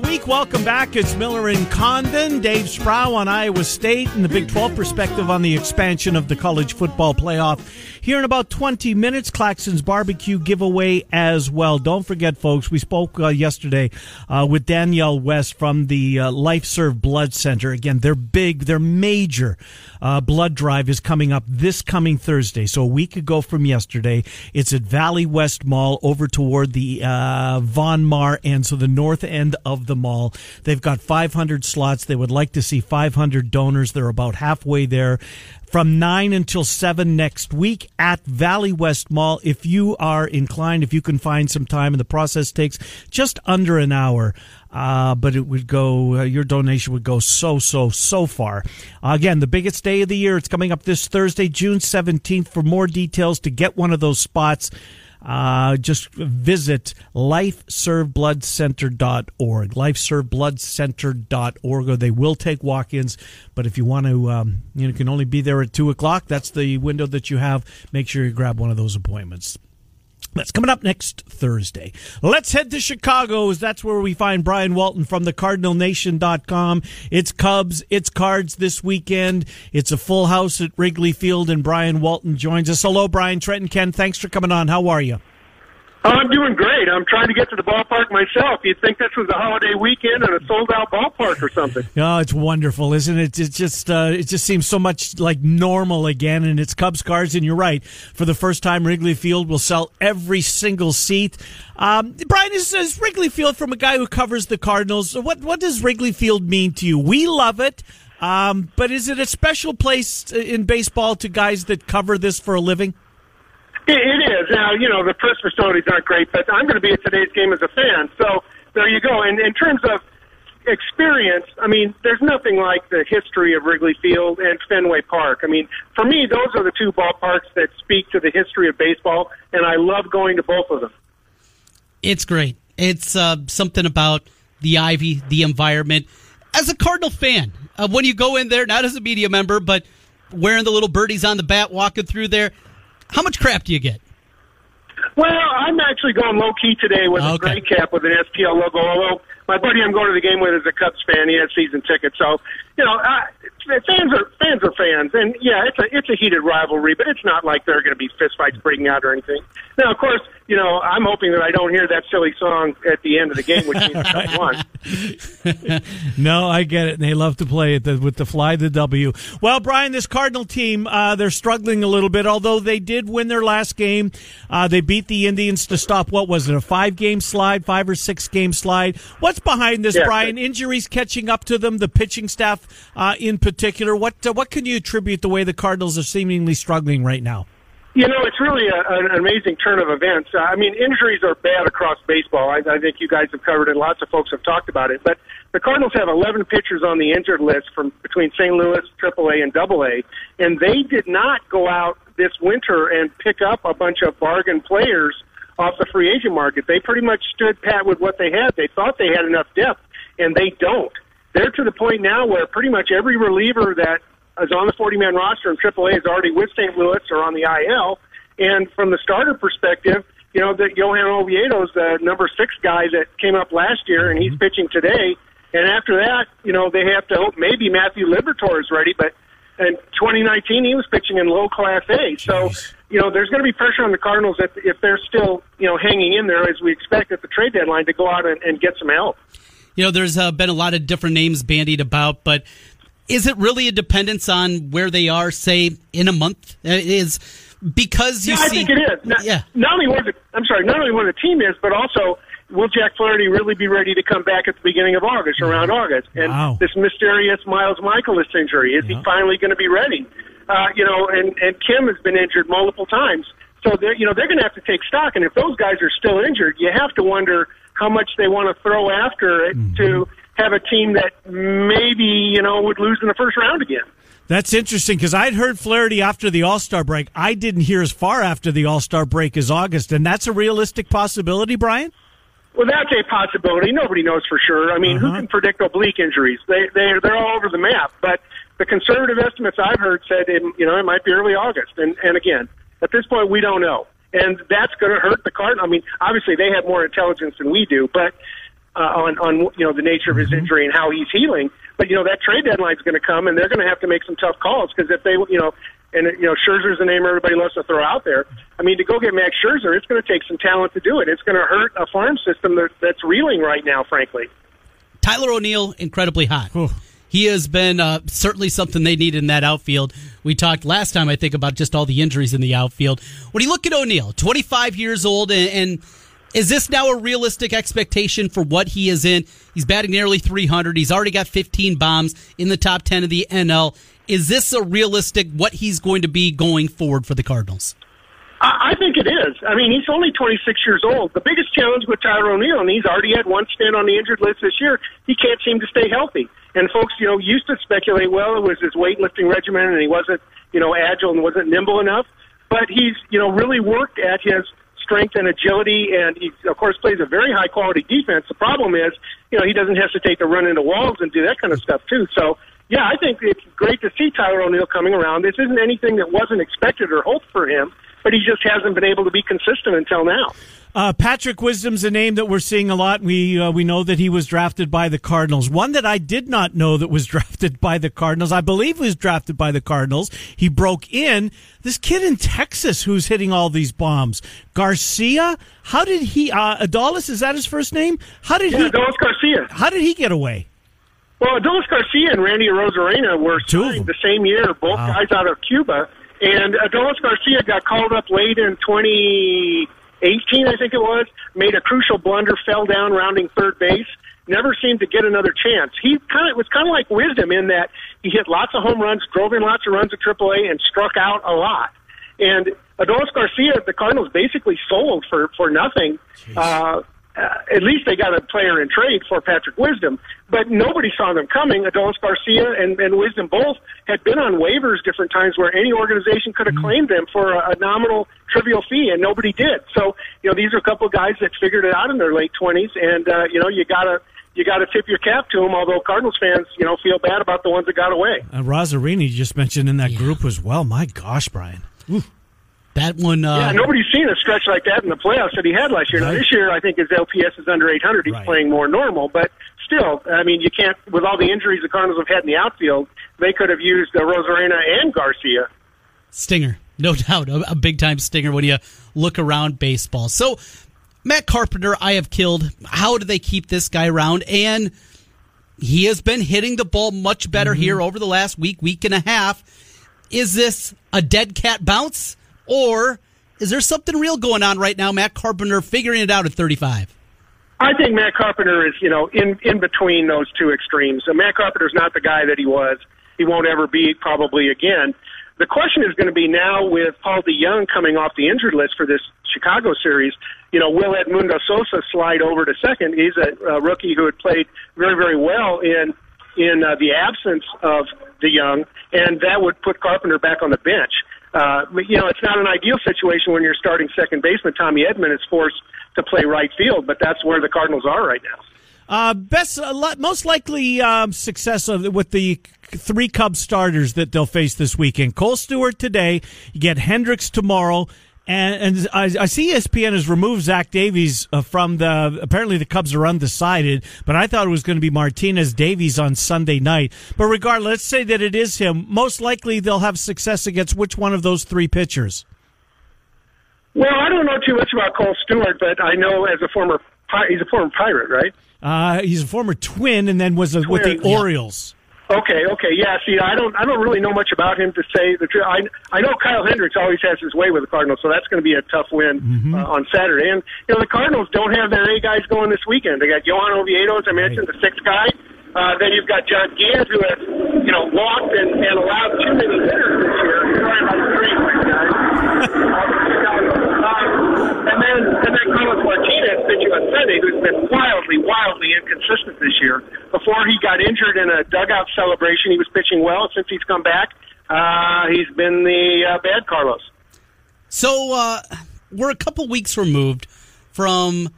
The week. Welcome back. It's Miller and Condon, Dave Sproul on Iowa State, and the Big 12 perspective on the expansion of the college football playoff. Here in about 20 minutes, Claxon's barbecue giveaway as well. Don't forget, folks, we spoke uh, yesterday uh, with Danielle West from the uh, LifeServe Blood Center. Again, their big, their major uh, blood drive is coming up this coming Thursday. So a week ago from yesterday, it's at Valley West Mall over toward the uh, Von Maur and so the north end of the mall. They've got 500 slots. They would like to see 500 donors. They're about halfway there from 9 until 7 next week at Valley West Mall. If you are inclined, if you can find some time, and the process takes just under an hour. Uh, but it would go, uh, your donation would go so, so, so far. Uh, again, the biggest day of the year. It's coming up this Thursday, June 17th. For more details to get one of those spots, uh, just visit lifeservebloodcenter.org. Lifeservebloodcenter.org. They will take walk-ins, but if you want to, um, you know, can only be there at two o'clock. That's the window that you have. Make sure you grab one of those appointments. That's coming up next Thursday. Let's head to Chicago as that's where we find Brian Walton from the cardinalnation.com. It's Cubs, it's Cards this weekend. It's a full house at Wrigley Field and Brian Walton joins us. Hello, Brian, Trent and Ken. Thanks for coming on. How are you? Oh, I'm doing great. I'm trying to get to the ballpark myself. You'd think this was a holiday weekend and a sold out ballpark or something. Oh, it's wonderful, isn't it? It just uh, it just seems so much like normal again, and it's Cubs cards. And you're right. For the first time, Wrigley Field will sell every single seat. Um, Brian, is, is Wrigley Field from a guy who covers the Cardinals? What what does Wrigley Field mean to you? We love it. Um, but is it a special place in baseball to guys that cover this for a living? It, it is. Now, you know, the press facilities aren't great, but I'm going to be at today's game as a fan. So there you go. And in terms of experience, I mean, there's nothing like the history of Wrigley Field and Fenway Park. I mean, for me, those are the two ballparks that speak to the history of baseball, and I love going to both of them. It's great. It's uh, something about the ivy, the environment. As a Cardinal fan, uh, when you go in there, not as a media member, but wearing the little birdies on the bat, walking through there, how much crap do you get? Well, I'm actually going low key today with a oh, gray cap with an STL logo. Although my buddy I'm going to the game with is a Cubs fan, he has season tickets. So, you know, uh, fans are fans are fans, and yeah, it's a it's a heated rivalry, but it's not like there are going to be fistfights breaking out or anything. Now, of course, you know, I'm hoping that I don't hear that silly song at the end of the game, which means Cubs won. No, I get it. And they love to play it with the fly the W. Well, Brian, this Cardinal team, uh, they're struggling a little bit, although they did win their last game. Uh, they beat the Indians to stop, what was it, a five game slide, five or six game slide? What's behind this, Yeah. Brian? Injuries catching up to them, the pitching staff uh, in particular. What, uh, what can you attribute the way the Cardinals are seemingly struggling right now? You know, it's really a, an amazing turn of events. I mean, injuries are bad across baseball. I, I think you guys have covered it. Lots of folks have talked about it. But the Cardinals have 11 pitchers on the injured list from between St. Louis, AAA, and AA, and they did not go out this winter and pick up a bunch of bargain players off the free agent market. They pretty much stood pat with what they had. They thought they had enough depth, and they don't. They're to the point now where pretty much every reliever that is on the 40-man roster in AAA is already with St. Louis or on the IL. And from the starter perspective, you know that Johan Oviedo's the number six guy that came up last year, and he's mm-hmm. pitching today. And after that, you know they have to hope maybe Matthew Liberatore is ready, but in 2019 he was pitching in low Class A. So you know there's going to be pressure on the Cardinals if if they're still you know hanging in there as we expect at the trade deadline to go out and, and get some help. You know, there's uh, been a lot of different names bandied about, but is it really a dependence on where they are, say, in a month? Uh, Is because you yeah, I think it is. Not, yeah, Not only where the I'm sorry, not only where the team is, but also will Jack Flaherty really be ready to come back at the beginning of August, around August? And Wow. this mysterious Miles Mikolas injury is he finally going to be ready? Uh, you know, and and Kim has been injured multiple times, so they're you know they're going to have to take stock. And if those guys are still injured, you have to wonder how much they want to throw after it to have a team that maybe you know would lose in the first round again. That's interesting because I'd heard Flaherty after the All Star break. I didn't hear as far after the All Star break as August, and that's a realistic possibility, Brian. Well, that's a possibility. Nobody knows for sure. I mean, uh-huh. who can predict oblique injuries? They they they're all over the map. But the conservative estimates I've heard said, it, you know, it might be early August. And and again, at this point, we don't know, and that's going to hurt the Cardinals. I mean, obviously they have more intelligence than we do, but uh, on on you know the nature of his mm-hmm. injury and how he's healing. But you know that trade deadline is going to come, and they're going to have to make some tough calls because if they you know and you know Scherzer's the name everybody loves to throw out there. I mean, to go get Max Scherzer, it's going to take some talent to do it. It's going to hurt a farm system that, that's reeling right now, frankly. Tyler O'Neill, incredibly hot. Ooh. He has been uh, certainly something they need in that outfield. We talked last time, I think, about just all the injuries in the outfield. When you look at O'Neill, 25 years old, and, and is this now a realistic expectation for what he is in? He's batting nearly 300. He's already got 15 bombs in the top 10 of the NL. Is this a realistic what he's going to be going forward for the Cardinals? I think it is. I mean, he's only 26 years old. The biggest challenge with Tyler O'Neill, and he's already had one stint on the injured list this year, he can't seem to stay healthy. And folks, you know, used to speculate, well, it was his weightlifting regimen and he wasn't, you know, agile and wasn't nimble enough. But he's, you know, really worked at his strength and agility, and he, of course, plays a very high quality defense. The problem is, you know, he doesn't hesitate to run into walls and do that kind of stuff, too. So, yeah, I think it's great to see Tyler O'Neill coming around. This isn't anything that wasn't expected or hoped for him, but he just hasn't been able to be consistent until now. Uh, Patrick Wisdom's a name that we're seeing a lot. We uh, we know that he was drafted by the Cardinals. One that I did not know that was drafted by the Cardinals. I believe was drafted by the Cardinals. He broke in. This kid in Texas who's hitting all these bombs. Garcia. How did he? Uh, Adolis is that his first name? How did yeah, he? Adolis Garcia. How did he get away? Well, Adolis Garcia and Randy Arozarena were signed the same year, both wow. guys out of Cuba. And Adolis Garcia got called up late in 2018, I think it was, made a crucial blunder, fell down rounding third base, never seemed to get another chance. He kind of it was kind of like Wisdom in that he hit lots of home runs, drove in lots of runs at AAA, and struck out a lot. And Adolis Garcia, the Cardinals basically sold for for nothing. Uh, uh, at least they got a player in trade for Patrick Wisdom, but nobody saw them coming. Adolis Garcia and, and Wisdom both had been on waivers different times where any organization could have mm-hmm. claimed them for a, a nominal trivial fee, and nobody did. So, you know, these are a couple of guys that figured it out in their late twenties, and uh, you know, you gotta you got to tip your cap to them. Although Cardinals fans, you know, feel bad about the ones that got away. And Arozarena you just mentioned in that yeah. group as well. My gosh, Brian. Ooh. That one. Uh, yeah, nobody's seen a stretch like that in the playoffs that he had last year. Right. Now this year, I think his OPS is under 800. He's right. playing more normal, but still, I mean, you can't with all the injuries the Cardinals have had in the outfield. They could have used uh, Arozarena and Garcia. Stinger, no doubt, a, a big time stinger when you look around baseball. So, Matt Carpenter, I have killed. How do they keep this guy around? And he has been hitting the ball much better mm-hmm. here over the last week, week and a half. Is this a dead cat bounce? Or is there something real going on right now, Matt Carpenter figuring it out at 35? I think Matt Carpenter is, you know, in in between those two extremes. So Matt Carpenter's not the guy that he was. He won't ever be probably again. The question is going to be now with Paul DeJong coming off the injured list for this Chicago series. You know, will Edmundo Sosa slide over to second? He's a, a rookie who had played very, very well in in uh, the absence of DeJong, and that would put Carpenter back on the bench uh, you know, it's not an ideal situation when you're starting second baseman. Tommy Edman is forced to play right field, but that's where the Cardinals are right now. Uh, best, uh, most likely um, success of, with the three Cubs starters that they'll face this weekend. Kohl Stewart today. You get Hendricks tomorrow. And, and I, I, see ESPN has removed Zach Davies uh, from the. Apparently, the Cubs are undecided, but I thought it was going to be Martinez Davies on Sunday night. But regardless, let's say that it is him. Most likely, they'll have success against which one of those three pitchers. Well, I don't know too much about Kohl Stewart, but I know as a former he's a former Pirate, right? Uh, he's a former Twin, and then was a, with the yeah. Orioles. Okay, okay, yeah. See, I don't, I don't really know much about him to say the truth. I, I know Kyle Hendricks always has his way with the Cardinals, so that's going to be a tough win mm-hmm. uh, on Saturday. And you know, the Cardinals don't have their A guys going this weekend. They got Johan Oviedo, as I mentioned, right. the sixth guy. Uh, then you've got John Gant, who has, you know, walked and, and allowed too many hitters this year. Sorry about the three, guys. uh, and then, and then Carlos Martinez, pitching on Sunday, who's been wildly, wildly inconsistent this year. Before before he got injured in a dugout celebration, he was pitching well. Since he's come back, uh, he's been the uh, bad Carlos. So uh, we're a couple weeks removed from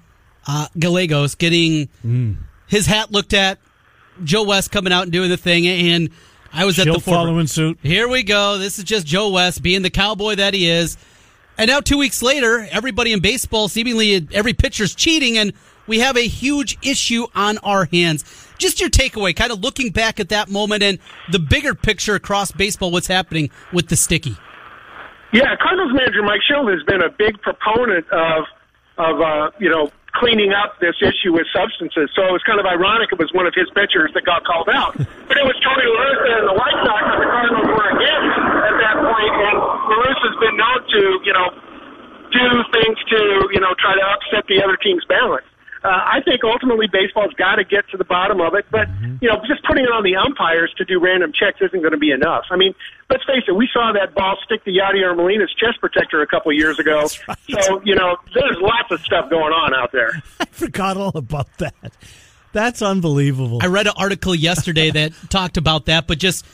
uh, Gallegos getting Mm. his hat looked at, Joe West coming out and doing the thing, and I was at She'll the forefront. follow in suit. Here we go. This is just Joe West being the cowboy that he is. And now, two weeks later, everybody in baseball, seemingly every pitcher's cheating, and we have a huge issue on our hands. Just your takeaway, kind of looking back at that moment and the bigger picture across baseball, what's happening with the sticky. Yeah, Cardinals manager Mike Shildt has been a big proponent of of uh, you know cleaning up this issue with substances. So it was kind of ironic. It was one of his pitchers that got called out, but it was Tony La Russa and the White Sox that the Cardinals were against at that point. And La Russa's been known to you know do things to you know try to upset the other team's balance. Uh, I think ultimately baseball's got to get to the bottom of it, but you know, just putting it on the umpires to do random checks isn't going to be enough. I mean, let's face it, we saw that ball stick the Yadier Molina's chest protector a couple years ago. right. So you know, there's lots of stuff going on out there. I forgot all about that. That's unbelievable. I read an article yesterday that talked about that, but just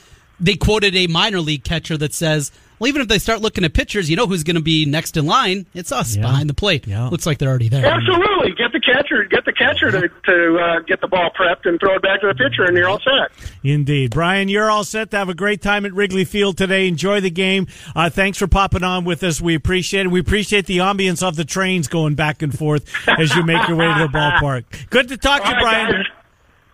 they quoted a minor league catcher that says, well, even if they start looking at pitchers, you know who's going to be next in line? It's us Yeah. behind the plate. Yeah. Looks like they're already there. Absolutely, get the catcher, get the catcher to to uh, get the ball prepped and throw it back to the pitcher, and you're all set. Indeed. Brian, you're all set to have a great time at Wrigley Field today. Enjoy the game. Uh, thanks for popping on with us. We appreciate it. We appreciate the ambience of the trains going back and forth as you make your way to the ballpark. Good to talk to All you, right, Brian. guys.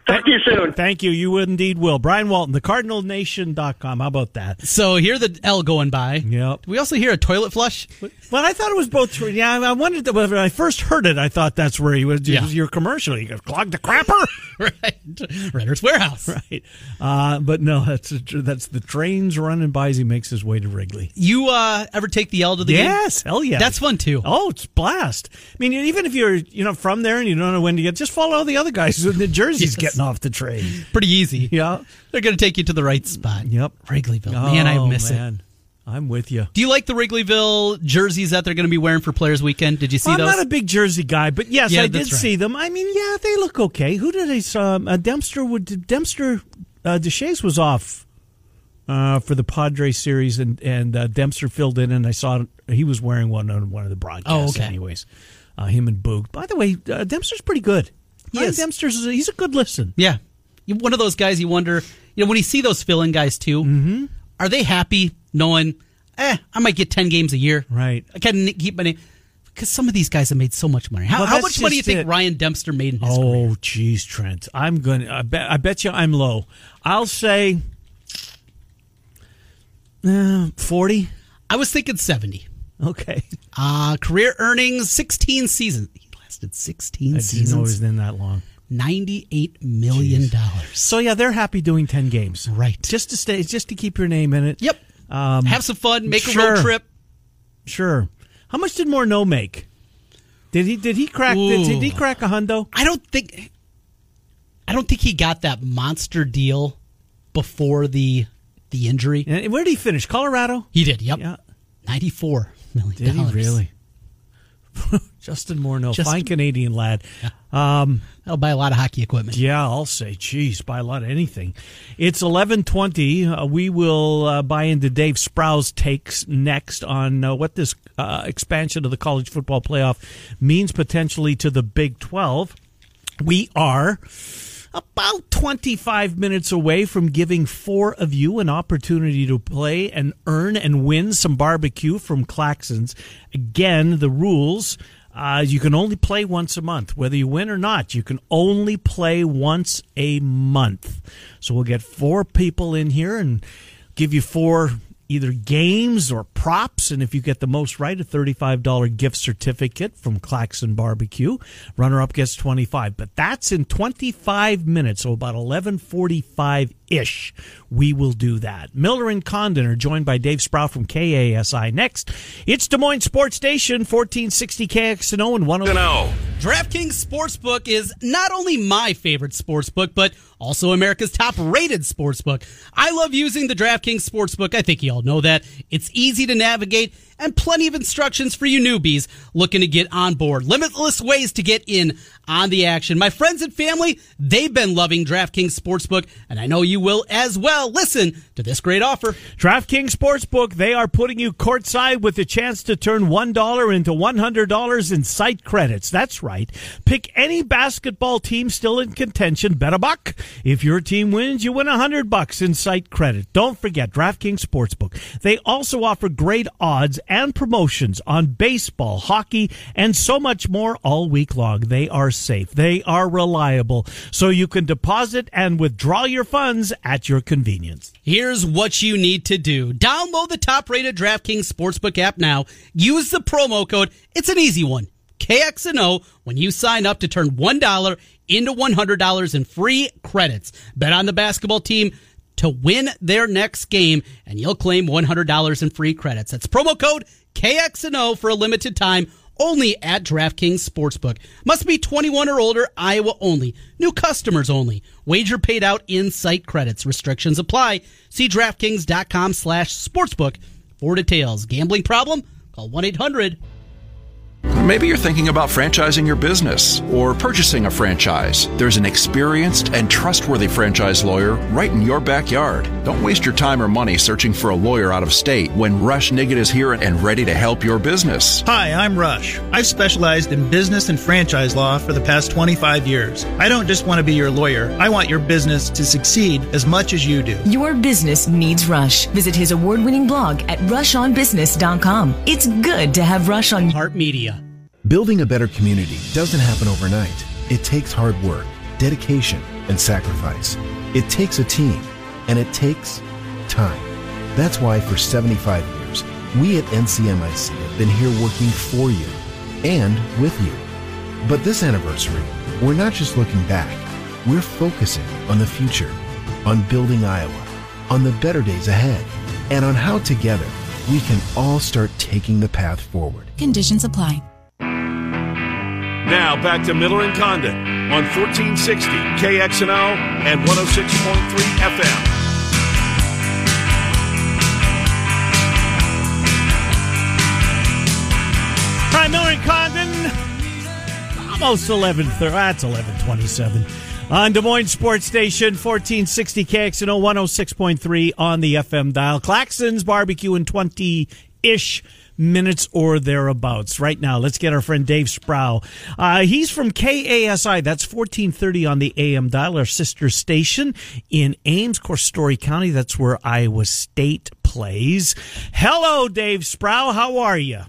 Talk to you soon. Thank you. You indeed will. Brian Walton, thecardinalnation.com. How about that? So hear the L going by. Yep. We also hear a toilet flush? Well, I thought it was both. Yeah, I wondered that when I first heard it, I thought that's where he was. It Yeah. was your commercial. You go, clog the crapper. right. Renter's Warehouse. right. Uh, but no, that's that's the trains running by as he makes his way to Wrigley. You uh, ever take the L to the game? Yes, hell yeah. That's fun too. Oh, it's blast. I mean, even if you're you know from there and you don't know when to get, just follow all the other guys in the jerseys Yes. Getting off the train. Pretty easy. Yeah. They're going to take you to the right spot. Yep. Wrigleyville. Man, I Oh, miss it. man. I'm with you. Do you like the Wrigleyville jerseys that they're going to be wearing for Players Weekend? Did you see those? I'm not a big jersey guy, but yes, Yeah, I did right. see them. I mean, yeah, they look okay. Who did I saw? Uh, Dempster would Dempster uh, Deshaies was off uh, for the Padres series, and and uh, Dempster filled in, and I saw he was wearing one on one of the broadcasts. Oh, okay. Anyways, uh, him and Boog. By the way, uh, Dempster's pretty good. He Ryan is. Dempster's he's a good listen. Yeah. One of those guys you wonder, you know, when you see those fill in guys too, Mm-hmm. are they happy knowing, eh, I might get 10 games a year? Right. I can keep my name. Because some of these guys have made so much money. How, Well, how much money do you think it. Ryan Dempster made in his career? Oh, geez, Trent. I'm gonna. I bet. I bet you I'm low. I'll say uh, forty. I was thinking 70. Okay. Uh, career earnings, 16 seasons. Lasted 16 I didn't know it was in that long. $98 million. dollars. So yeah, they're happy doing ten games, Right. Just to stay, just to keep your name in it. Yep. Um, Have some fun, make a sure. road trip. Sure. How much did Morneau make? Did he? Did he crack? Did, did he crack a hundo? I don't think I don't think he got that monster deal before the the injury. And where did he finish? Colorado. He did. Yep. Yeah. Ninety four million. Did he really? Justin Morneau, Just- fine Canadian lad. Um, That'll buy a lot of hockey equipment. Yeah, I'll say, geez, buy a lot of anything. It's eleven twenty. Uh, we will uh, buy into Dave Sproul's takes next on uh, what this uh, expansion of the college football playoff means potentially to the Big Twelve. We are about 25 minutes away from giving four of you an opportunity to play and earn and win some barbecue from Claxons. Again, the rules. Uh, you can only play once a month, whether you win or not. You can only play once a month. So we'll get four people in here and give you four either games or props. And if you get the most right, a $35 gift certificate from Claxon Barbecue. Runner up gets 25 But that's in 25 minutes, so about 1145 ish. We will do that. Miller and Condon are joined by Dave Sproul from KASI. Next, it's Des Moines Sports Station, 1460 KXNO and 10. know. DraftKings Sportsbook is not only my favorite sportsbook, but also America's top rated sportsbook. I love using the DraftKings Sportsbook. I think you all know that. It's easy to navigate and plenty of instructions for you newbies looking to get on board. Limitless ways to get in on the action. My friends and family, they've been loving DraftKings Sportsbook, and I know you will as well. Listen to this great offer. DraftKings Sportsbook, they are putting you courtside with the chance to turn $1 into $100 in site credits. That's right. Pick any basketball team still in contention, bet a buck. If your team wins, you win 100 bucks in site credit. Don't forget DraftKings Sportsbook. They also offer great odds and promotions on baseball, hockey, and so much more all week long. They are safe. They are reliable. So you can deposit and withdraw your funds at your convenience. Here's what you need to do. Download the top rated DraftKings Sportsbook app now. Use the promo code. It's an easy one. KXNO when you sign up to turn $1 into $100 in free credits. Bet on the basketball team to win their next game and you'll claim $100 in free credits. That's promo code KXNO for a limited time only at DraftKings Sportsbook. Must be 21 or older, Iowa only. New customers only. Wager paid out in site credits. Restrictions apply. See DraftKings.com slash sportsbook for details. Gambling problem? Call 1 800 Maybe you're thinking about franchising your business or purchasing a franchise. There's an experienced and trustworthy franchise lawyer right in your backyard. Don't waste your time or money searching for a lawyer out of state when Rush Nigut is here and ready to help your business. Hi, I'm Rush. I've specialized in business and franchise law for the past 25 years. I don't just want to be your lawyer, I want your business to succeed as much as you do. Your business needs Rush. Visit his award winning blog at rushonbusiness.com. It's good to have Rush on Heart Media. Building a better community doesn't happen overnight. It takes hard work, dedication, and sacrifice. It takes a team, and it takes time. That's why for 75 years, we at NCMIC have been here working for you and with you. But this anniversary, we're not just looking back, we're focusing on the future, on building Iowa, on the better days ahead, and on how together we can all start taking the path forward. Conditions apply. Now back to Miller and Condon on 1460 KXNO and 106.3 FM. Right, Miller and Condon. Almost 11. That's ah, 1127. On Des Moines Sports Station, 1460 KXNO 106.3 on the FM dial. Claxons Barbecue in 20 ish minutes or thereabouts. Right now, let's get our friend Dave Sproul. Uh, he's from KASI. That's 1430 on the AM dial, our sister station in Ames, of course, Story County. That's where Iowa State plays. Hello, Dave Sproul. How are you?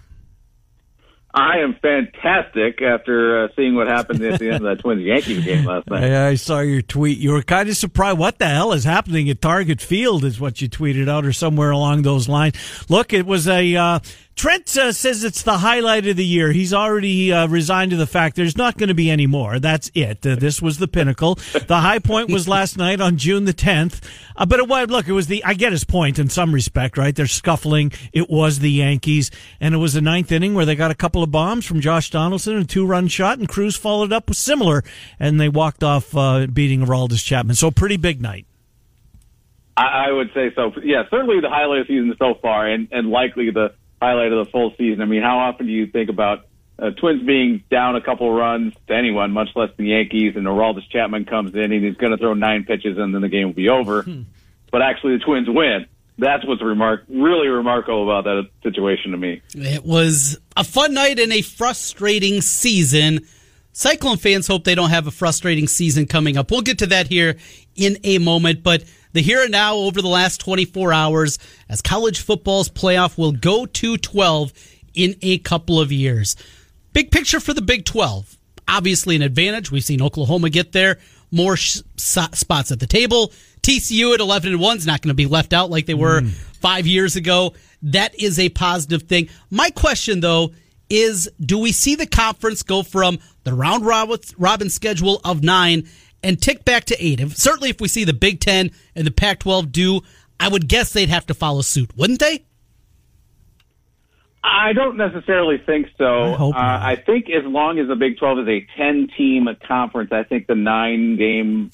I am fantastic after uh, seeing what happened at the end of that Twins Yankees game last night. I, I saw your tweet. You were kind of surprised. What the hell is happening at Target Field? Is what you tweeted out, or somewhere along those lines. Look, it was a. Uh, Trent uh, says it's the highlight of the year. He's already uh, resigned to the fact there's not going to be any more. That's it. Uh, this was the pinnacle. The high point was last night on June the 10th. Uh, but it was, look, it was the, I get his point in some respect, right? They're scuffling. It was the Yankees. And it was the ninth inning where they got a couple of bombs from Josh Donaldson and a two run shot, and Cruz followed up with similar. And they walked off uh, beating Aroldis Chapman. So pretty big night. I, I would say so. Yeah, certainly the highlight of the season so far, and, and likely the highlight of the full season. I mean, how often do you think about uh, Twins being down a couple runs to anyone, much less the Yankees, and Aroldis Chapman comes in and he's going to throw nine pitches and then the game will be over. Hmm. But actually, the Twins win. That's what's remark- really remarkable about that situation to me. It was a fun night and a frustrating season. Cyclone fans hope they don't have a frustrating season coming up. We'll get to that here in a moment, but the here and now over the last 24 hours as college football's playoff will go to 12 in a couple of years. Big picture for the Big 12. Obviously, an advantage. We've seen Oklahoma get there, more sh- spots at the table. TCU at 11 and 1 is not going to be left out like they were mm. five years ago. That is a positive thing. My question, though, is do we see the conference go from the round robin schedule of nine and tick back to eight. If, certainly, if we see the Big Ten and the Pac 12 do, I would guess they'd have to follow suit, wouldn't they? I don't necessarily think so. I hope uh. I think as long as the Big 12 is a 10 team conference, I think the nine game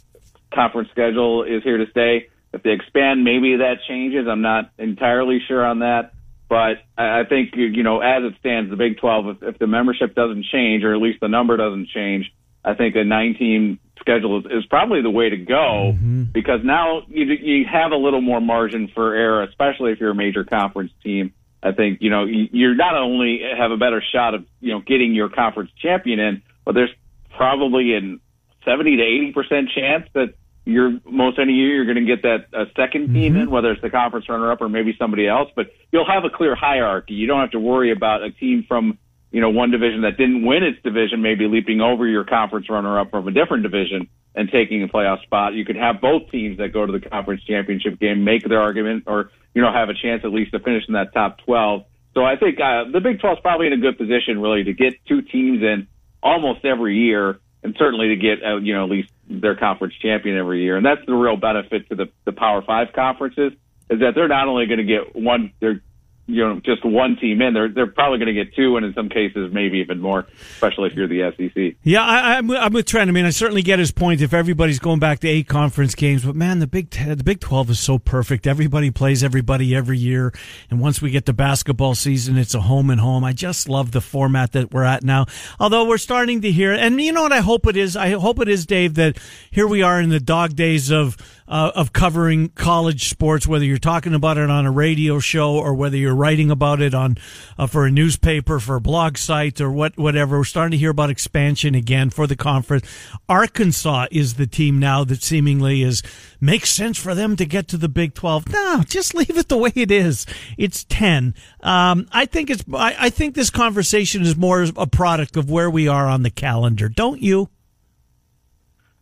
conference schedule is here to stay. If they expand, maybe that changes. I'm not entirely sure on that. But I I think, you know, as it stands, the Big 12, if, if the membership doesn't change, or at least the number doesn't change, I think a nine team schedule is, is probably the way to go because now you, you have a little more margin for error, especially if you're a major conference team. I think, you know, you not only have a better shot of, you know, getting your conference champion in, but there's probably an 70 to 80% chance that you're most any year you're going to get that uh, second team in, whether it's the conference runner up or maybe somebody else, but you'll have a clear hierarchy. You don't have to worry about a team from, you know, one division that didn't win its division, maybe leaping over your conference runner up from a different division and taking a playoff spot. You could have both teams that go to the conference championship game make their argument or, you know, have a chance at least to finish in that top 12. So I think uh, the Big 12 is probably in a good position really to get two teams in almost every year and certainly to get, uh, you know, at least their conference champion every year. And that's the real benefit to the, the Power Five conferences is that they're not only going to get one, they're, you know, just one team in, they're, they're probably going to get two and in some cases maybe even more, especially if you're the SEC. Yeah, I, I'm, I'm with Trent. I mean, I certainly get his point if everybody's going back to eight conference games, but man, the Big Ten, the Big Twelve is so perfect. Everybody plays everybody every year, and once we get to basketball season, it's a home and home. I just love the format that we're at now. Although we're starting to hear, and you know what? I hope it is. I hope it is, Dave, that here we are in the dog days of uh, of covering college sports, whether you're talking about it on a radio show or whether you're writing about it on uh, for a newspaper, for a blog site, or what whatever. We're starting to hear about expansion again for the conference. Arkansas is the team now that seemingly is makes sense for them to get to the Big Twelve. No, just leave it the way it is. It's ten. Um, I think it's. I, I think this conversation is more a product of where we are on the calendar. Don't you?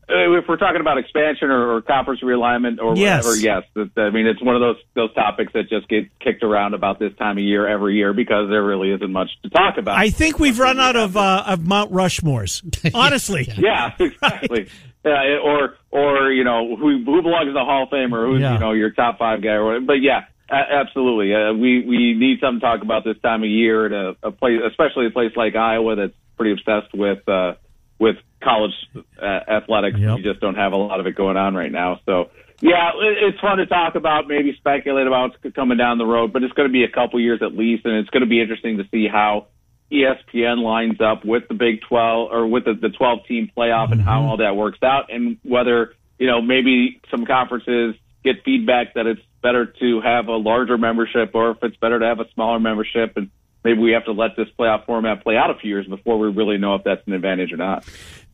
Uh, if we're talking about expansion or, or conference realignment or Yes. whatever, yes. That- I mean, it's one of those those topics that just get kicked around about this time of year every year because there really isn't much to talk about. I think we've run out of uh, of Mount Rushmores. Honestly, yeah, exactly. Yeah, or or you know who who belongs in the Hall of Fame or who's Yeah. you know your top five guy or whatever. But yeah, a- absolutely. Uh, we we need something to talk about this time of year at a, a place, especially a place like Iowa that's pretty obsessed with uh, with college uh, athletics. Yep. We just don't have a lot of it going on right now. So yeah, it, it's fun to talk about, maybe speculate about coming down the road, but it's going to be a couple years at least, and it's going to be interesting to see how ESPN lines up with the Big 12 or with the, the 12 team playoff and how all that works out and whether, you know, maybe some conferences get feedback that it's better to have a larger membership or if it's better to have a smaller membership and maybe we have to let this playoff format play out a few years before we really know if that's an advantage or not.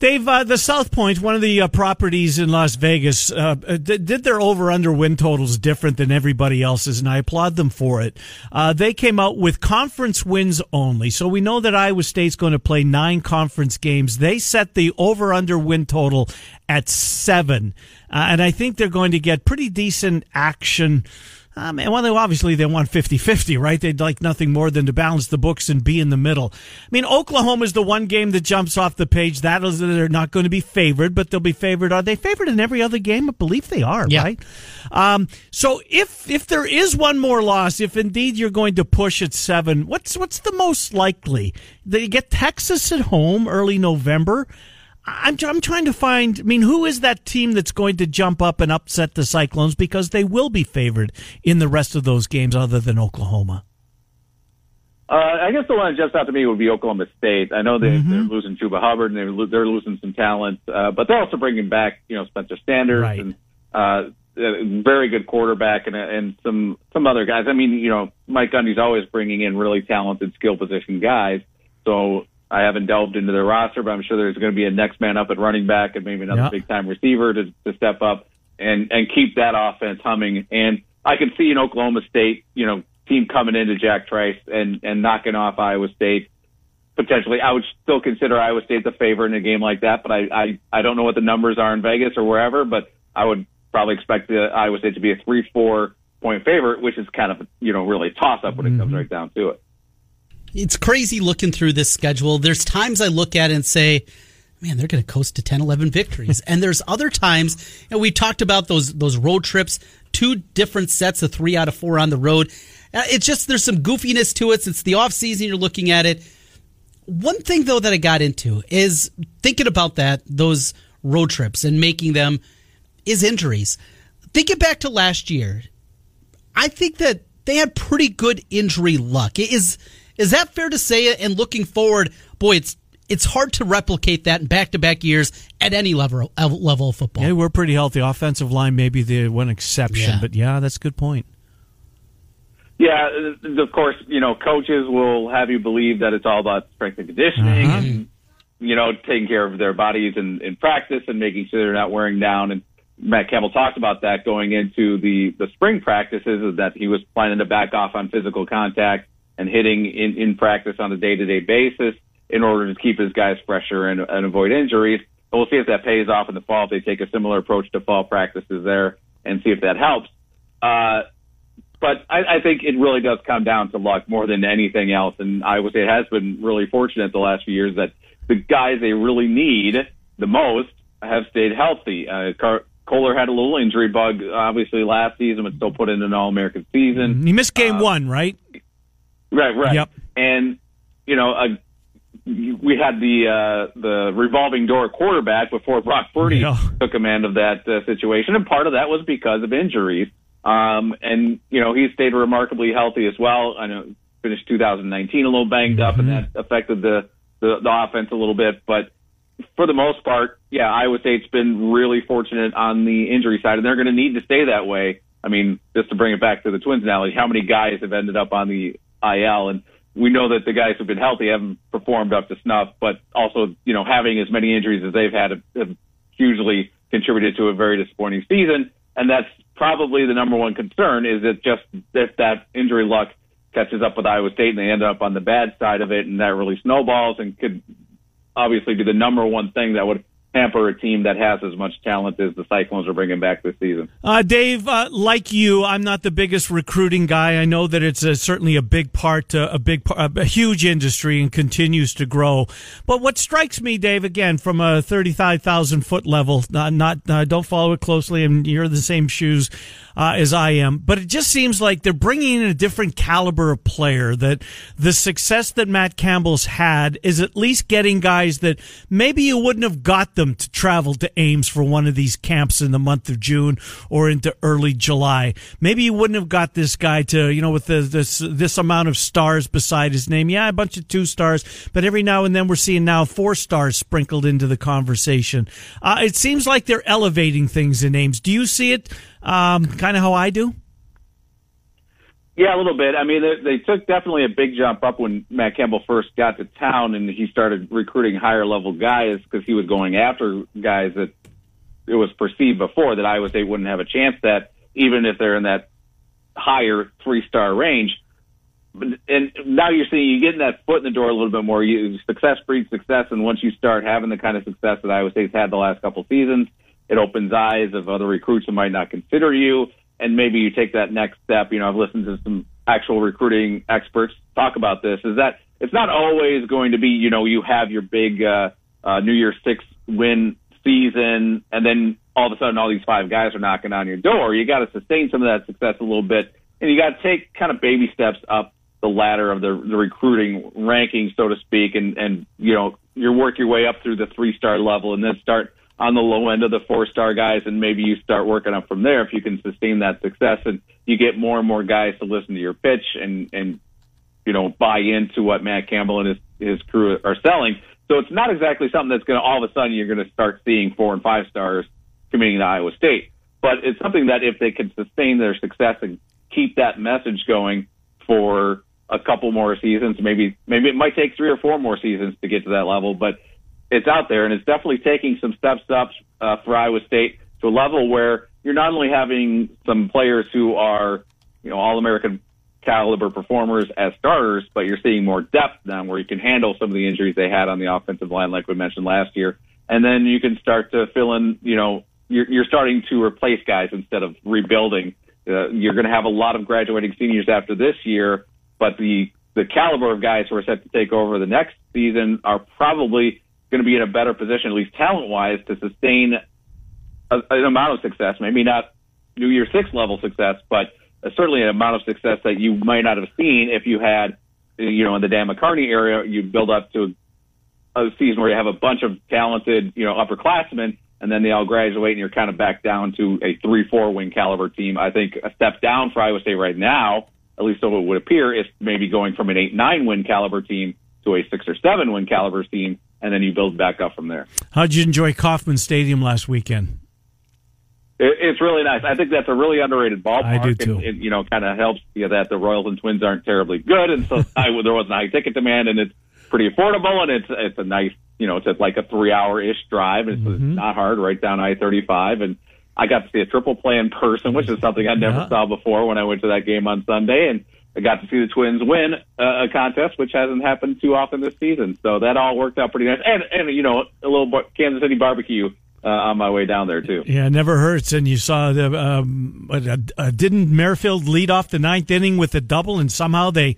Dave, uh, the South Point, one of the uh, properties in Las Vegas, uh, did, did their over under win totals different than everybody else's, and I applaud them for it. Uh, they came out with conference wins only, so we know that Iowa State's going to play nine conference games. They set the over under win total at seven, uh, and I think they're going to get pretty decent action. Um, and well, they, obviously they want 50-50, right? They'd like nothing more than to balance the books and be in the middle. I mean, Oklahoma is the one game that jumps off the page. That is, they're not going to be favored, but they'll be favored. Are they favored in every other game? I believe they are, Yeah. right? Um, so if if there is one more loss, if indeed you're going to push at seven, what's what's the most likely? They get Texas at home early November. I'm, I'm trying to find. I mean, who is that team that's going to jump up and upset the Cyclones because they will be favored in the rest of those games, other than Oklahoma. Uh, I guess the one that jumps out to me would be Oklahoma State. I know they, Mm-hmm. they're losing Chuba Hubbard and they're, they're losing some talent, uh, but they're also bringing back, you know, Spencer Sanders Right. and uh, a very good quarterback and, and some some other guys. I mean, you know, Mike Gundy's always bringing in really talented skill position guys. So I haven't delved into their roster, but I'm sure there's going to be a next man up at running back and maybe another Yeah. big time receiver to, to step up and and keep that offense humming. And I can see an Oklahoma State, you know, team coming into Jack Trice and and knocking off Iowa State. Potentially, I would still consider Iowa State the favorite in a game like that, but I I, I don't know what the numbers are in Vegas or wherever, but I would probably expect the Iowa State to be a three four point favorite, which is kind of you know really a toss up when it comes mm-hmm. right down to it. It's crazy looking through this schedule. There's times I look at it and say, man, they're going to coast to 10, 11 victories. and there's other times, and we talked about those, those road trips, two different sets of three out of four on the road. Uh, It's just there's some goofiness to it. It's the off season. You're looking at it. One thing though that I got into is thinking about that those road trips and making them is injuries. Thinking back to last year, I think that they had pretty good injury luck. Is is that fair to say? And looking forward, boy, it's it's hard to replicate that in back to back years at any level level of football. Yeah, we're pretty healthy. Offensive line, maybe the one exception, Yeah. but yeah, that's a good point. Yeah, uh, of course, you know, coaches will have you believe that it's all about strength and conditioning Uh-huh. and, you know, taking care of their bodies in, in practice and making sure they're not wearing down. And Matt Campbell talked about that going into the, the spring practices is that he was planning to back off on physical contact and hitting in, in practice on a day to day basis in order to keep his guys fresher and, and avoid injuries. But we'll see if that pays off in the fall, if they take a similar approach to fall practices there and see if that helps. Uh, but I, I think it really does come down to luck more than anything else. And Iowa State has been really fortunate the last few years that the guys they really need the most have stayed healthy. Uh, Car- Kolar had a little injury bug, obviously last season, but still put in an All American season. He missed game one, right? Right, right. Yep. And you know, uh, we had the uh, the revolving door quarterback before Brock Purdy Yeah. took command of that uh, situation, and part of that was because of injuries. Um, and you know, he stayed remarkably healthy as well. I know finished 2019 a little banged up, and that affected the, the the offense a little bit, but. For the most part, yeah, Iowa State's been really fortunate on the injury side, and they're going to need to stay that way. I mean, just to bring it back to the Twins analogy, how many guys have ended up on the IL? And we know that the guys who've been healthy haven't performed up to snuff, but also, you know, having as many injuries as they've had have, have hugely contributed to a very disappointing season. And that's probably the number one concern is that just if that injury luck catches up with Iowa State and they end up on the bad side of it and that really snowballs and could obviously be the number one thing that would hamper a team that has as much talent as the Cyclones are bringing back this season. Uh, Dave, uh, like you, I'm not the biggest recruiting guy. I know that it's uh certainly a big part, uh, a big, a huge industry, and continues to grow. But what strikes me, Dave, again from a 35,000 foot level, not, not uh, don't follow it closely, and you're the same shoes uh, as I am. But it just seems like they're bringing in a different caliber of player. That the success that Matt Campbell's had is at least getting guys that maybe you wouldn't have got them to travel to Ames for one of these camps in the month of June or into early July. Maybe you wouldn't have got this guy to, you know, with the, this this amount of stars beside his name. Yeah, a bunch of two stars, but every now and then we're seeing now four stars sprinkled into the conversation. Uh, it seems like they're elevating things in Ames. Do you see it um, kind of how I do? Yeah, a little bit. I mean, they, they took definitely a big jump up when Matt Campbell first got to town and he started recruiting higher level guys because he was going after guys that it was perceived before that Iowa State wouldn't have a chance at, even if they're in that higher three star range. And now you're seeing you getting that foot in the door a little bit more. You success breeds success, and once you start having the kind of success that Iowa State's had the last couple seasons, it opens eyes of other recruits who might not consider you, and maybe you take that next step. You know, I've listened to some actual recruiting experts talk about this. Is that it's not always going to be you know you have your big uh, uh, New Year's Six win season, and then all of a sudden all these five guys are knocking on your door. You got to sustain some of that success a little bit, and you got to take kind of baby steps up the ladder of the, the recruiting rankings, so to speak, and and you know you work your way up through the three star level, and then start on the low end of the four star guys, and maybe you start working up from there if you can sustain that success, and you get more and more guys to listen to your pitch and and you know buy into what Matt Campbell and his his crew are selling. So it's not exactly something that's going to all of a sudden you're going to start seeing four and five stars committing to Iowa State, but it's something that if they can sustain their success and keep that message going for a couple more seasons, maybe maybe it might take three or four more seasons to get to that level, but it's out there and it's definitely taking some steps up uh, for Iowa State to a level where you're not only having some players who are, you know, all American caliber performers as starters, but you're seeing more depth now where you can handle some of the injuries they had on the offensive line, like we mentioned last year. And then you can start to fill in, you know, you're, you're starting to replace guys instead of rebuilding. Uh, you're going to have a lot of graduating seniors after this year, but the, the caliber of guys who are set to take over the next season are probably going to be in a better position, at least talent wise, to sustain a, an amount of success. Maybe not New Year Six level success, but certainly an amount of success that you might not have seen if you had, you know, in the Dan McCarney area, you build up to a season where you have a bunch of talented, you know, upperclassmen, and then they all graduate, and you're kind of back down to a three, four win caliber team. I think a step down for Iowa State right now, at least so it would appear, is maybe going from an eight, nine win caliber team to a six or seven win caliber team, and then you build back up from there. How did you enjoy Kauffman Stadium last weekend? It, it's really nice. I think that's a really underrated ballpark. I do too. It, it, you know, kind of helps you know, that the Royals and Twins aren't terribly good, and so I, there wasn't a high ticket demand, and it's pretty affordable, and it's it's a nice, you know, it's like a three hour ish drive. It's, Mm-hmm. it's not hard, right down I thirty five, and I got to see a triple play in person, which is something I never Yeah. saw before when I went to that game on Sunday, and I got to see the Twins win uh, a contest, which hasn't happened too often this season. So that all worked out pretty nice, and and you know, a little bar- Kansas City barbecue. Uh, on my way down there too. Yeah, it never hurts. And you saw the um, uh, uh, didn't Merrifield lead off the ninth inning with a double, and somehow they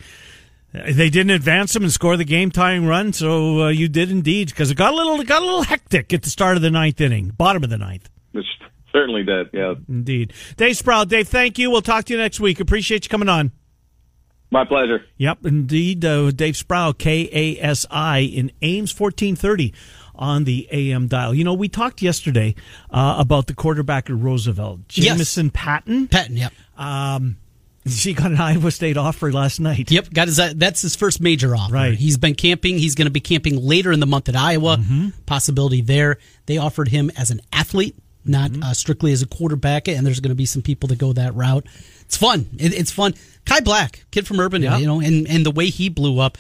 they didn't advance them and score the game tying run. So uh, you did indeed because it got a little it got a little hectic at the start of the ninth inning, bottom of the ninth. Which certainly did. Yeah, Indeed, Dave Sproul, Dave, thank you. We'll talk to you next week. Appreciate you coming on. My pleasure. Yep, indeed. Uh, Dave Sproul, K A S I in Ames, fourteen thirty on the AM dial. You know, we talked yesterday uh, about the quarterback at Roosevelt, Yes. Jamison Patton. Patton, yep. Um, she got an Iowa State offer last night. Yep, got his, that's his first major offer. Right. He's been camping. He's going to be camping later in the month at Iowa. Mm-hmm. Possibility there. They offered him as an athlete, not Mm-hmm. uh, strictly as a quarterback. And there's going to be some people that go that route. It's fun. It, it's fun. Kai Black, kid from Urban, Yeah. you know, and and the way he blew up.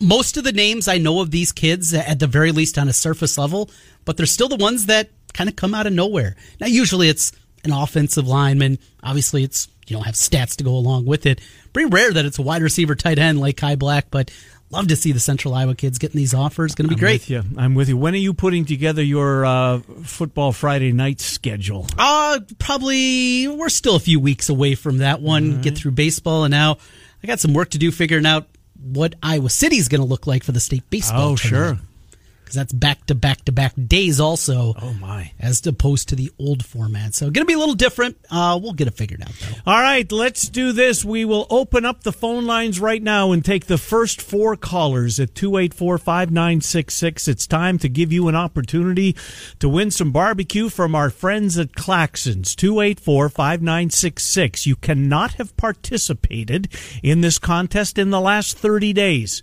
Most of the names I know of these kids, at the very least on a surface level, but they're still the ones that kind of come out of nowhere. Now, usually it's an offensive lineman. Obviously, it's you don't have stats to go along with it. Pretty rare that it's a wide receiver, tight end like Kai Black, but love to see the Central Iowa kids getting these offers. Going to be I'm great. with you. I'm with you. When are you putting together your uh, football Friday night schedule? Uh, probably we're still a few weeks away from that one. Get through baseball, and now I got some work to do figuring out what Iowa City's going to look like for the state baseball. Oh, sure. Because that's back to back to back days also. Oh my! As opposed to the old format, so going to be a little different. Uh, we'll get it figured out though. All right, let's do this. We will open up the phone lines right now and take the first four callers at 284 5966. It's time to give you an opportunity to win some barbecue from our friends at Claxons. 284 5966. You cannot have participated in this contest in the last 30 days.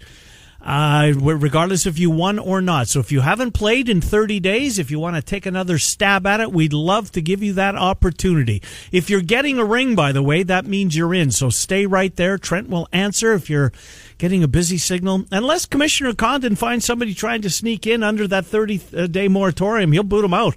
Uh, regardless if you won or not. So if you haven't played in 30 days, if you want to take another stab at it, we'd love to give you that opportunity. If you're getting a ring, by the way, that means you're in. So stay right there. Trent will answer if you're getting a busy signal. Unless Commissioner Condon finds somebody trying to sneak in under that 30 day moratorium, he'll boot them out.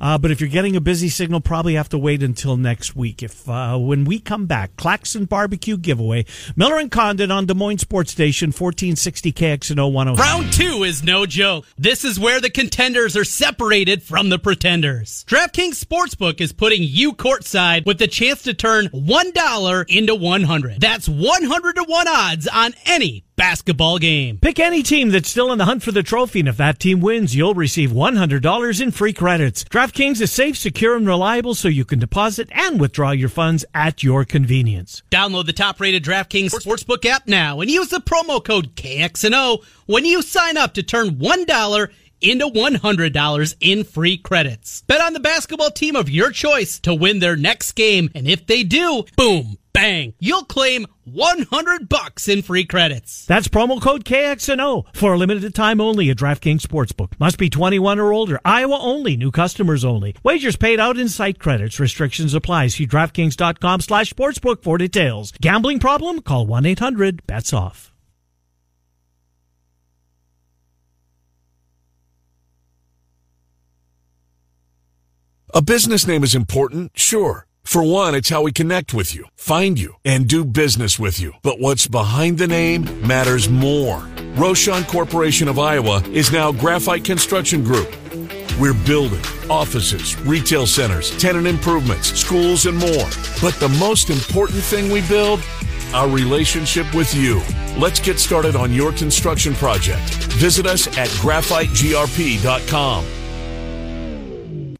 Uh, but if you're getting a busy signal, probably have to wait until next week. If uh, when we come back, Claxon Barbecue giveaway, Miller and Condon on Des Moines Sports Station, 1460 KXNO 106. Round two is no joke. This is where the contenders are separated from the pretenders. DraftKings Sportsbook is putting you courtside with the chance to turn $1 into 100. That's 100 to 1 odds on any basketball game. Pick any team that's still in the hunt for the trophy, and if that team wins, you'll receive $100 in free credits. DraftKings is safe, secure, and reliable, so you can deposit and withdraw your funds at your convenience. Download the top-rated DraftKings Sportsbook app now and use the promo code KXNO when you sign up to turn $1 into $100 in free credits. Bet on the basketball team of your choice to win their next game, and if they do, boom, bang, you'll claim 100 bucks in free credits. That's promo code KXNO for a limited time only at DraftKings Sportsbook. Must be 21 or older. Iowa only. New customers only. Wagers paid out in site credits. Restrictions apply. See DraftKings.com slash sportsbook for details. Gambling problem? Call 1-800-BETS-OFF. A business name is important, sure. For one, it's how we connect with you, find you, and do business with you. But what's behind the name matters more. Rochon Corporation of Iowa is now Graphite Construction Group. We're building offices, retail centers, tenant improvements, schools, and more. But the most important thing we build? Our relationship with you. Let's get started on your construction project. Visit us at graphitegrp.com.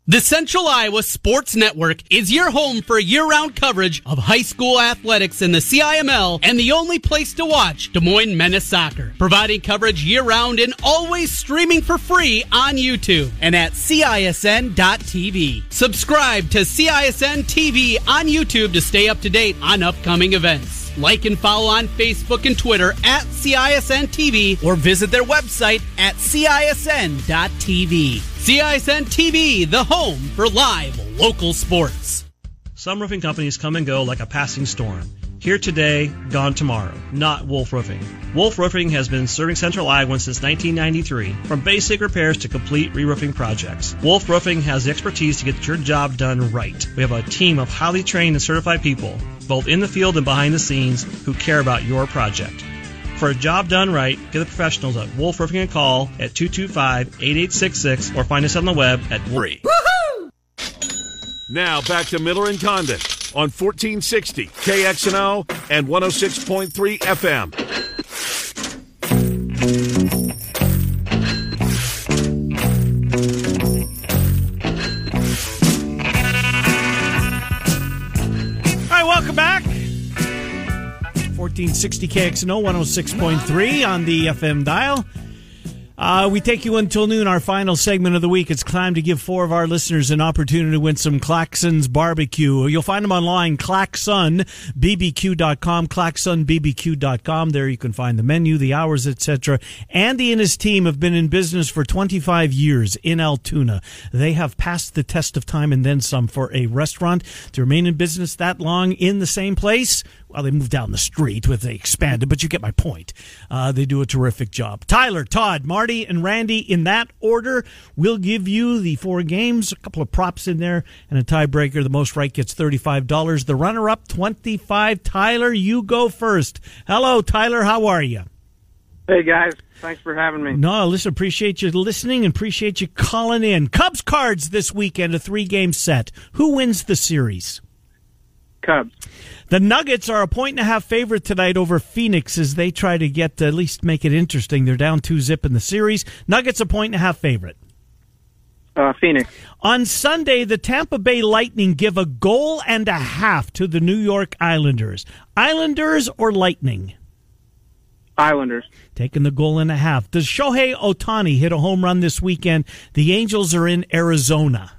The Central Iowa Sports Network is your home for year-round coverage of high school athletics in the CIML and the only place to watch Des Moines Menace Soccer. Providing coverage year-round and always streaming for free on YouTube and at CISN.TV. Subscribe to CISN TV on YouTube to stay up to date on upcoming events. Like and follow on Facebook and Twitter at CISN TV or visit their website at CISN.TV. CISN TV, the home for live local sports. Some roofing companies come and go like a passing storm. Here today, gone tomorrow. Not Wolf Roofing. Wolf Roofing has been serving Central Iowa since 1993, from basic repairs to complete re-roofing projects. Wolf Roofing has the expertise to get your job done right. We have a team of highly trained and certified people, both in the field and behind the scenes, who care about your project. For a job done right, give the professionals at Wolf Roofing a call at 225-8866 or find us on the web at Wolf. Now back to Miller and Condon on 1460 KXNO and 106.3 FM. 1460 KXNO 106.3 on the FM dial. Uh, we take you until noon, our final segment of the week. It's time to give four of our listeners an opportunity to win some Claxon's barbecue. You'll find them online, claxonbbq.com, claxonbbq.com. There you can find the menu, the hours, etc. Andy and his team have been in business for 25 years in Altoona. They have passed the test of time and then some for a restaurant to remain in business that long in the same place. Well, they moved down the street with they expanded, but you get my point. Uh, they do a terrific job. Tyler, Todd, Marty, and Randy in that order. We'll give you the four games, a couple of props in there, and a tiebreaker. The most right gets thirty-five dollars. The runner-up twenty-five. Tyler, you go first. Hello, Tyler. How are you? Hey guys, thanks for having me. No, listen, appreciate you listening and appreciate you calling in. Cubs cards this weekend, a three-game set. Who wins the series? Cubs. The Nuggets are a point and a half favorite tonight over Phoenix as they try to get at least make it interesting. They're down two zip in the series. Nuggets a point and a half favorite. Uh, Phoenix. On Sunday, the Tampa Bay Lightning give a goal and a half to the New York Islanders. Islanders or Lightning? Islanders. Taking the goal and a half. Does Shohei Ohtani hit a home run this weekend? The Angels are in Arizona.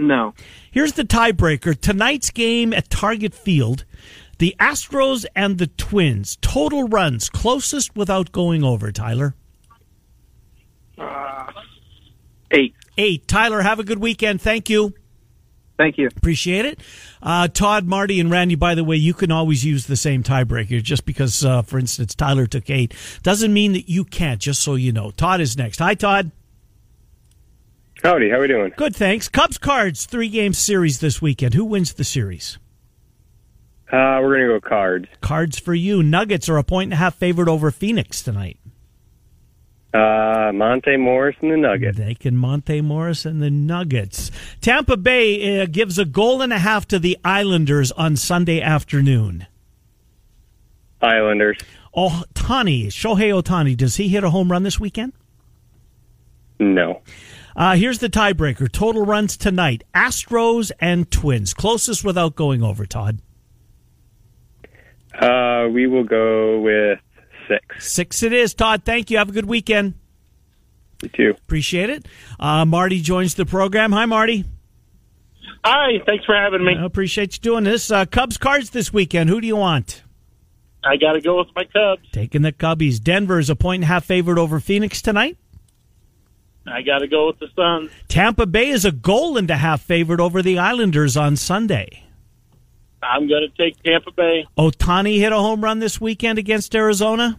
No. Here's the tiebreaker. Tonight's game at Target Field, the Astros and the Twins. Total runs, closest without going over, Tyler. Uh, eight. Eight. Tyler, have a good weekend. Thank you. Thank you. Appreciate it. Uh, Todd, Marty, and Randy, by the way, you can always use the same tiebreaker. Just because, uh, for instance, Tyler took eight doesn't mean that you can't, just so you know. Todd is next. Hi, Todd. Howdy, how are we doing? Good, thanks. Cubs cards, three game series this weekend. Who wins the series? Uh, we're going to go cards. Cards for you. Nuggets are a point and a half favored over Phoenix tonight. Uh, Monte Morris and the Nuggets. They can Monte Morris and the Nuggets. Tampa Bay uh, gives a goal and a half to the Islanders on Sunday afternoon. Islanders. Ohtani, Shohei Ohtani, does he hit a home run this weekend? No. Uh, here's the tiebreaker. Total runs tonight. Astros and Twins. Closest without going over, Todd. Uh, we will go with six. Six it is, Todd. Thank you. Have a good weekend. You too. Appreciate it. Uh, Marty joins the program. Hi, Marty. Hi. Thanks for having me. I appreciate you doing this. Uh, Cubs cards this weekend. Who do you want? I got to go with my Cubs. Taking the Cubbies. Denver is a point and a half favorite over Phoenix tonight. I got to go with the Suns. Tampa Bay is a goal and a half favorite over the Islanders on Sunday. I'm going to take Tampa Bay. Ohtani hit a home run this weekend against Arizona.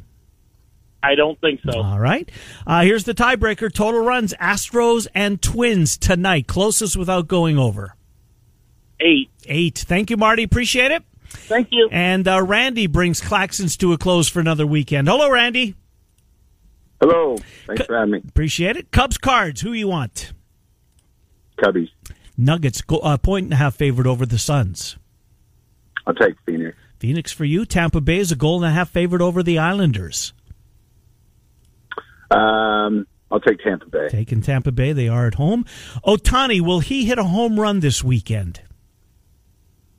I don't think so. All right. Uh, here's the tiebreaker. Total runs, Astros and Twins tonight. Closest without going over. Eight. Eight. Thank you, Marty. Appreciate it. Thank you. And uh, Randy brings Claxons to a close for another weekend. Hello, Randy. Hello. Thanks for having me. Appreciate it. Cubs cards. Who you want? Cubbies. Nuggets. Go, uh, point and a half favorite over the Suns. I'll take Phoenix. Phoenix for you. Tampa Bay is a goal and a half favorite over the Islanders. Um, I'll take Tampa Bay. Taking Tampa Bay. They are at home. Ohtani, will he hit a home run this weekend?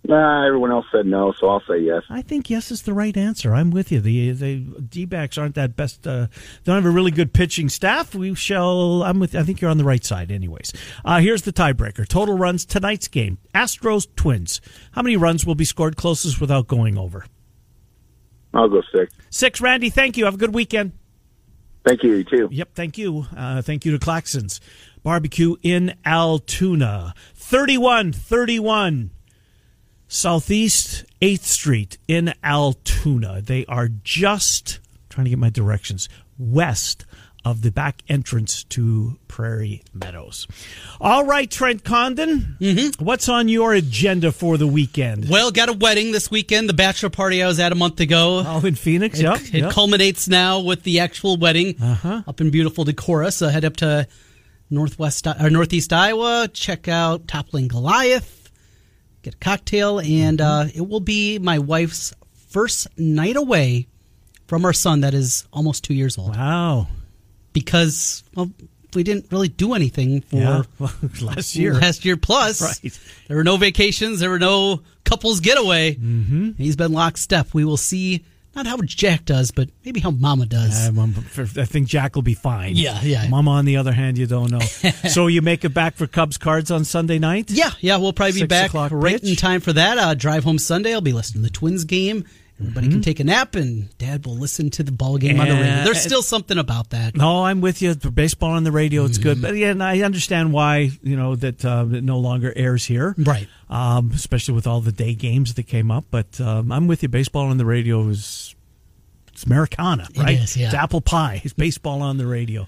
Nah, everyone else said no, so I'll say yes. I think yes is the right answer. I'm with you. The the D-backs aren't that best. Uh, don't have a really good pitching staff. We shall. I'm with. I think you're on the right side. Anyways, uh, here's the tiebreaker. Total runs tonight's game. Astros Twins. How many runs will be scored closest without going over? I'll go six. Six. Randy, thank you. Have a good weekend. Thank you. You too. Yep. Thank you. Uh, thank you to Claxons Barbecue in Altoona. 31 31 Southeast 8th Street in Altoona. They are just trying to get my directions west of the back entrance to Prairie Meadows. All right, Trent Condon, mm-hmm. what's on your agenda for the weekend? Well, got a wedding this weekend. The bachelor party I was at a month ago. Oh, in Phoenix, it, yep. It yep. culminates now with the actual wedding uh-huh. up in beautiful Decorah. So head up to northwest or northeast Iowa. Check out Toppling Goliath. Get a cocktail, and uh, it will be my wife's first night away from our son that is almost two years old. Wow! Because well, we didn't really do anything for yeah. well, last year. Last year plus, right? There were no vacations. There were no couples getaway. Mm-hmm. He's been lockstep. We will see not how Jack does, but maybe how Mama does. Uh, I think Jack will be fine. Yeah, yeah. Mama, on the other hand, you don't know. so you make it back for Cubs cards on Sunday night? Yeah, yeah. We'll probably be Six back right pitch? in time for that. Uh, drive home Sunday. I'll be listening to the Twins game. Everybody Mm-hmm. can take a nap, and Dad will listen to the ball game on the radio. There's still something about that. No, I'm with you. Baseball on the radio, it's Mm-hmm. good. But again, I understand why you know that uh, it no longer airs here, right? Um, especially with all the day games that came up. But um, I'm with you. Baseball on the radio is it's Americana, right? is, yeah. It's apple pie. It's baseball on the radio.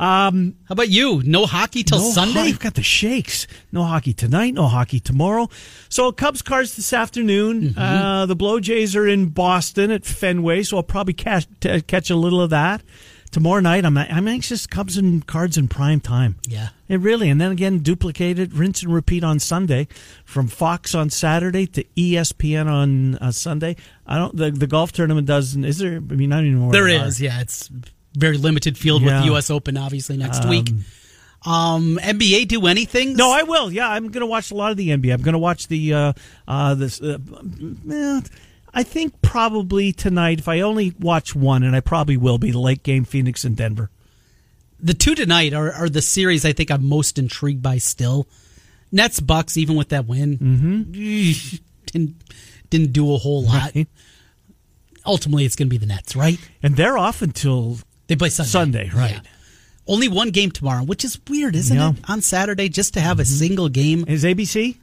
Um, How about you? No hockey till no Sunday? I've got the shakes. No hockey tonight. No hockey tomorrow. So Cubs cards this afternoon. Mm-hmm. Uh, the Blue Jays are in Boston at Fenway, so I'll probably catch t- catch a little of that tomorrow night. I'm I'm anxious. Cubs and cards in prime time. Yeah. It really, and then again, duplicate it, rinse and repeat on Sunday, from Fox on Saturday to ESPN on uh, Sunday. I don't. The, the golf tournament doesn't. Is there? I mean, I don't even know. where There is, are. yeah. It's very limited field with the U.S. Open, obviously, next Um, week. Um, NBA do anything? No, I will. Yeah, I'm going to watch a lot of the NBA. I'm going to watch the uh, uh, this. Uh, eh, I think probably tonight, if I only watch one, and I probably will be the late game, Phoenix and Denver. The two tonight are, are the series I think I'm most intrigued by still. Nets Bucks, even with that win, Mm-hmm. didn't didn't do a whole lot. Ultimately, it's going to be the Nets, right? And they're off until they play Sunday. Sunday, right? Yeah. Only one game tomorrow, which is weird, isn't Yeah. it? On Saturday, just to have a single game. Is ABC?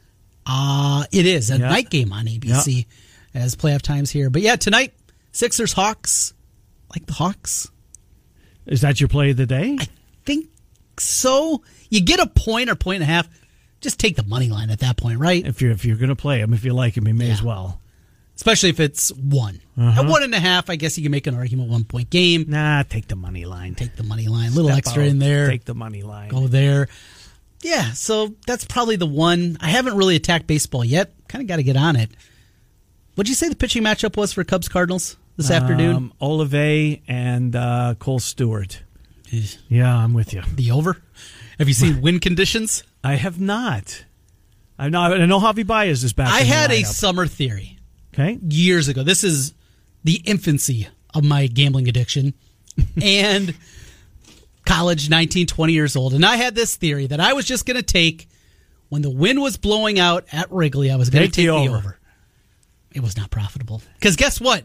Uh it is a Yeah. night game on ABC as playoff times here. But yeah, tonight Sixers Hawks, like the Hawks. Is that your play of the day? I think so. You get a point or point and a half. Just take the money line at that point, right? If you're if you're going to play them, if you like them, you may as well. Especially if it's one. Uh-huh. At one and a half, I guess you can make an argument one point game. Nah, take the money line. Take the money line. A little Step extra out, in there. Take the money line. Go there. Yeah, so that's probably the one. I haven't really attacked baseball yet. Kind of got to get on it. What'd you say the pitching matchup was for Cubs Cardinals this afternoon? Um, Olive and uh, Kohl Stewart. Yeah, I'm with you. The over. Have you seen wind conditions? I have not. I know. I know Javi Baez is back. I in the had a summer theory Okay. years ago. This is the infancy of my gambling addiction. and college, 19, 20 years old. And I had this theory that I was just going to take, when the wind was blowing out at Wrigley, I was going to Take take the the over. over. It was not profitable. Because guess what?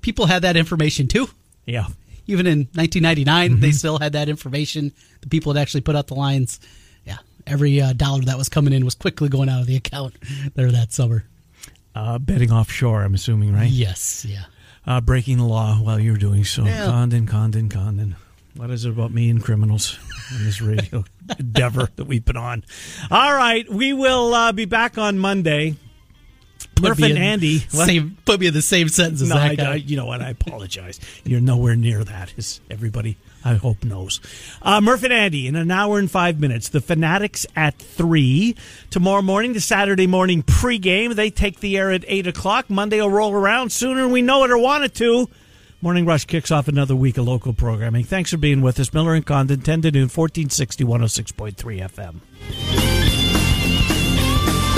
People had that information too. Yeah. Even in 1999, Mm-hmm. they still had that information. The people had actually put out the lines. Yeah. Every uh, dollar that was coming in was quickly going out of the account there that summer. Uh, betting offshore, I'm assuming, right? Yes. Yeah. Uh, breaking the law while you're doing so. Yeah. Condon, Condon, Condon. What is it about me and criminals in this radio endeavor that we've been on? All right, we will uh, be back on Monday. Murph and Andy. What? Same, put me in the same sentence as No, that I, guy. I- you know what? I apologize. You're nowhere near that, as everybody I hope knows. Uh, Murph and Andy in an hour and five minutes. The Fanatics at three tomorrow morning. The Saturday morning pregame. They take the air at eight o'clock. Monday will roll around sooner than we know it or want it to. Morning Rush kicks off another week of local programming. Thanks for being with us. Miller and Condon, 10 to noon, 1460, 106.3 FM.